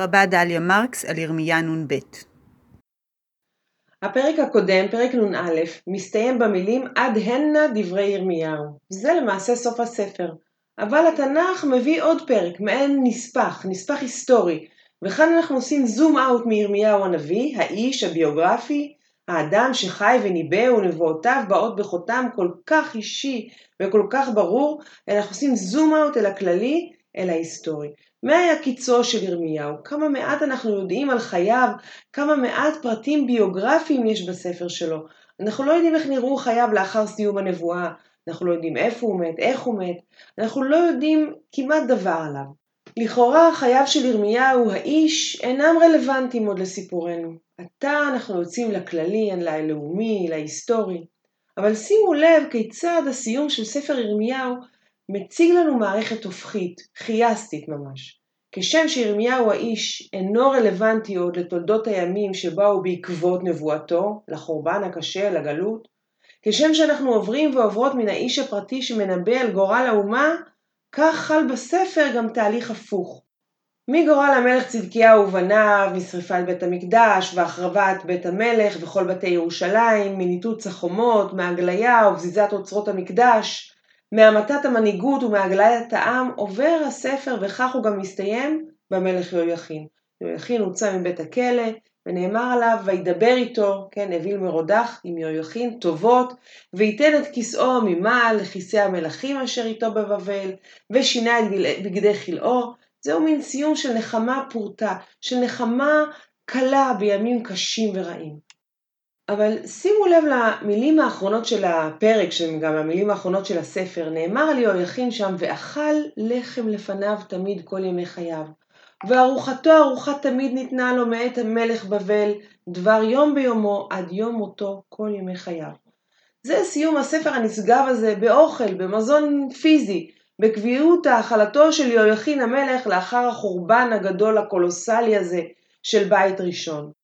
הרבה דליה מרקס על ירמיה נ"ב הפרק הקודם, פרק נ"א, מסתיים במילים עד הנה דברי ירמיהו. זה למעשה סוף הספר. אבל התנ"ך מביא עוד פרק, מעין נספח, נספח היסטורי. וכאן אנחנו עושים זום אאוט מירמיהו הנביא, האיש הביוגרפי, האדם שחי וניבא ונבואותיו באות בחותם כל כך אישי וכל כך ברור, אנחנו עושים זום אאוט אל הכללי, אל ההיסטורי. מה היה קיצו של ירמיהו? כמה מעט אנחנו יודעים על חייו, כמה מעט פרטים ביוגרפיים יש בספר שלו. אנחנו לא יודעים איך נראו חייו לאחר סיום הנבואה, אנחנו לא יודעים איפה הוא מת, איך הוא מת, אנחנו לא יודעים כמעט דבר עליו. לכאורה חייו של ירמיהו האיש אינם רלוונטיים עוד לסיפורנו. עתה אנחנו יוצאים לכללי, ללאומי, להיסטורי. אבל שימו לב כיצד הסיום של ספר ירמיהו מציג לנו מערכת הופכית, חייסטית ממש. כשם שירמיהו האיש אינו רלוונטי עוד לתולדות הימים שבאו בעקבות נבואתו, לחורבן הקשה, לגלות, כשם שאנחנו עוברים ועוברות מן האיש הפרטי שמנבא על גורל האומה, כך חל בספר גם תהליך הפוך. מגורל המלך צדקיהו ובניו, משרפת בית המקדש והחרבת בית המלך וכל בתי ירושלים, מניתוץ החומות, מהגליה ובזיזת אוצרות המקדש, מהמתת המנהיגות ומהגליית העם עובר הספר וכך הוא גם מסתיים במלך יהויכין. יהויכין הוצא מבית הכלא ונאמר עליו וידבר איתו, כן, אוויל מרודח עם יהויכין טובות וייתן את כיסאו ממעל לכיסא המלכים אשר איתו בבבל ושינה את בגדי חלאו. זהו מין סיום של נחמה פורתא, של נחמה קלה בימים קשים ורעים. אבל שימו לב למילים האחרונות של הפרק, שהן גם המילים האחרונות של הספר, נאמר על יהויכין שם, ואכל לחם לפניו תמיד כל ימי חייו. וארוחתו ארוחה תמיד ניתנה לו מאת המלך בבל, דבר יום ביומו עד יום מותו כל ימי חייו. זה סיום הספר הנשגב הזה באוכל, במזון פיזי, בקביעות האכלתו של יהויכין המלך לאחר החורבן הגדול הקולוסלי הזה של בית ראשון.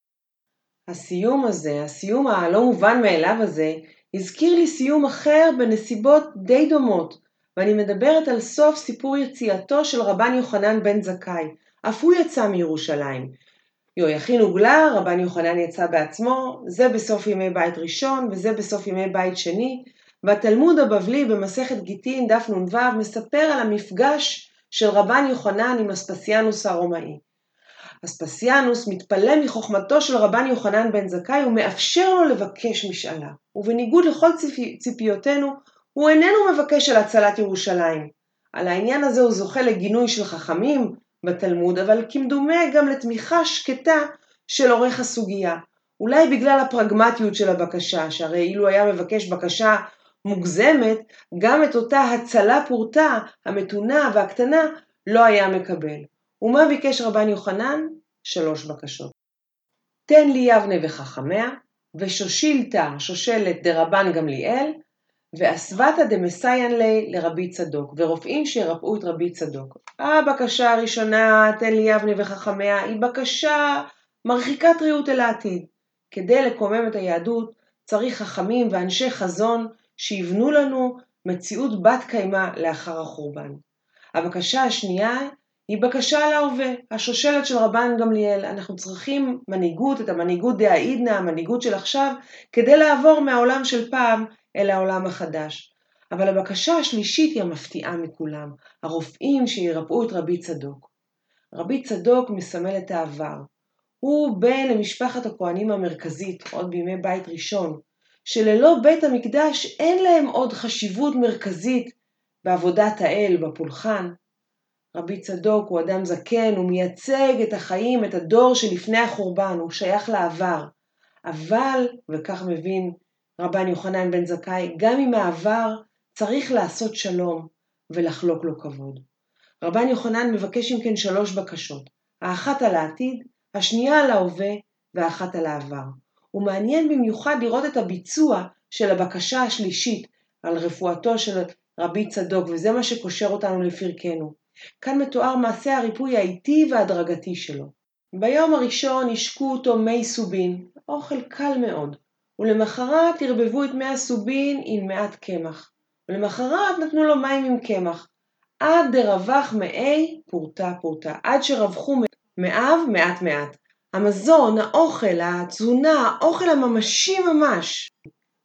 הסיום הזה, הסיום הלא מובן מאליו הזה, הזכיר לי סיום אחר בנסיבות די דומות, ואני מדברת על סוף סיפור יציאתו של רבן יוחנן בן זכאי. אף הוא יצא מירושלים. יהויכין הוגלה, רבן יוחנן יצא בעצמו, זה בסוף ימי בית ראשון וזה בסוף ימי בית שני, והתלמוד הבבלי במסכת גיטין דף נ"ו מספר על המפגש של רבן יוחנן עם אספסיאנוס הרומאי. אספסיאנוס מתפלא מחוכמתו של רבן יוחנן בן זכאי ומאפשר לו לבקש משאלה. ובניגוד לכל ציפיותינו, הוא איננו מבקש על הצלת ירושלים. על העניין הזה הוא זוכה לגינוי של חכמים בתלמוד, אבל כמדומה גם לתמיכה שקטה של עורך הסוגיה. אולי בגלל הפרגמטיות של הבקשה, שהרי אילו היה מבקש בקשה מוגזמת, גם את אותה הצלה פורתא, המתונה והקטנה, לא היה מקבל. ומה ביקש רבן יוחנן? שלוש בקשות. תן לי יבנה וחכמיה, ושושילתא שושלת דרבן גמליאל, ואסוותא דמסיין לי לרבי צדוק, ורופאים שירפאו את רבי צדוק. הבקשה הראשונה, תן לי יבנה וחכמיה, היא בקשה מרחיקת ראות אל העתיד. כדי לקומם את היהדות צריך חכמים ואנשי חזון שיבנו לנו מציאות בת קיימא לאחר החורבן. הבקשה השנייה היא בקשה להווה, השושלת של רבן גמליאל. אנחנו צריכים מנהיגות, את המנהיגות דהאידנא, המנהיגות של עכשיו, כדי לעבור מהעולם של פעם אל העולם החדש. אבל הבקשה השלישית היא המפתיעה מכולם, הרופאים שירפאו את רבי צדוק. רבי צדוק מסמל את העבר. הוא בן למשפחת הכהנים המרכזית, עוד בימי בית ראשון, שללא בית המקדש אין להם עוד חשיבות מרכזית בעבודת האל, בפולחן. רבי צדוק הוא אדם זקן, הוא מייצג את החיים, את הדור שלפני החורבן, הוא שייך לעבר. אבל, וכך מבין רבן יוחנן בן זכאי, גם עם העבר צריך לעשות שלום ולחלוק לו כבוד. רבן יוחנן מבקש אם כן שלוש בקשות, האחת על העתיד, השנייה על ההווה והאחת על העבר. הוא מעניין במיוחד לראות את הביצוע של הבקשה השלישית על רפואתו של רבי צדוק, וזה מה שקושר אותנו לפרקנו. כאן מתואר מעשה הריפוי האיטי וההדרגתי שלו. ביום הראשון השקו אותו מי סובין, אוכל קל מאוד, ולמחרת ערבבו את מי הסובין עם מעט קמח, ולמחרת נתנו לו מים עם קמח, עד דרווח מאי פורטה פורטה, עד שרווחו מאב מעט מעט. המזון, האוכל, התזונה, האוכל הממשי ממש,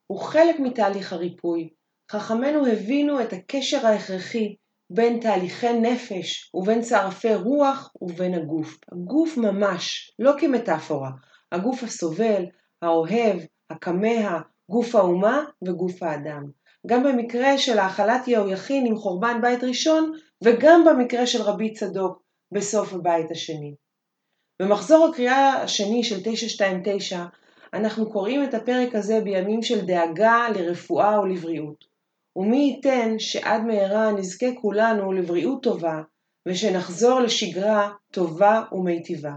הוא חלק מתהליך הריפוי. חכמינו הבינו את הקשר ההכרחי בין תהליכי נפש ובין צערפי רוח ובין הגוף. הגוף ממש, לא כמטאפורה, הגוף הסובל, האוהב, הכמה, גוף האומה וגוף האדם. גם במקרה של האכלת יהויכין עם חורבן בית ראשון, וגם במקרה של רבי צדוק בסוף הבית השני. במחזור הקריאה השני של 929, אנחנו קוראים את הפרק הזה בימים של דאגה לרפואה ולבריאות. ומי ייתן שעד מהרה נזכה כולנו לבריאות טובה, ושנחזור לשגרה טובה ומיטיבה.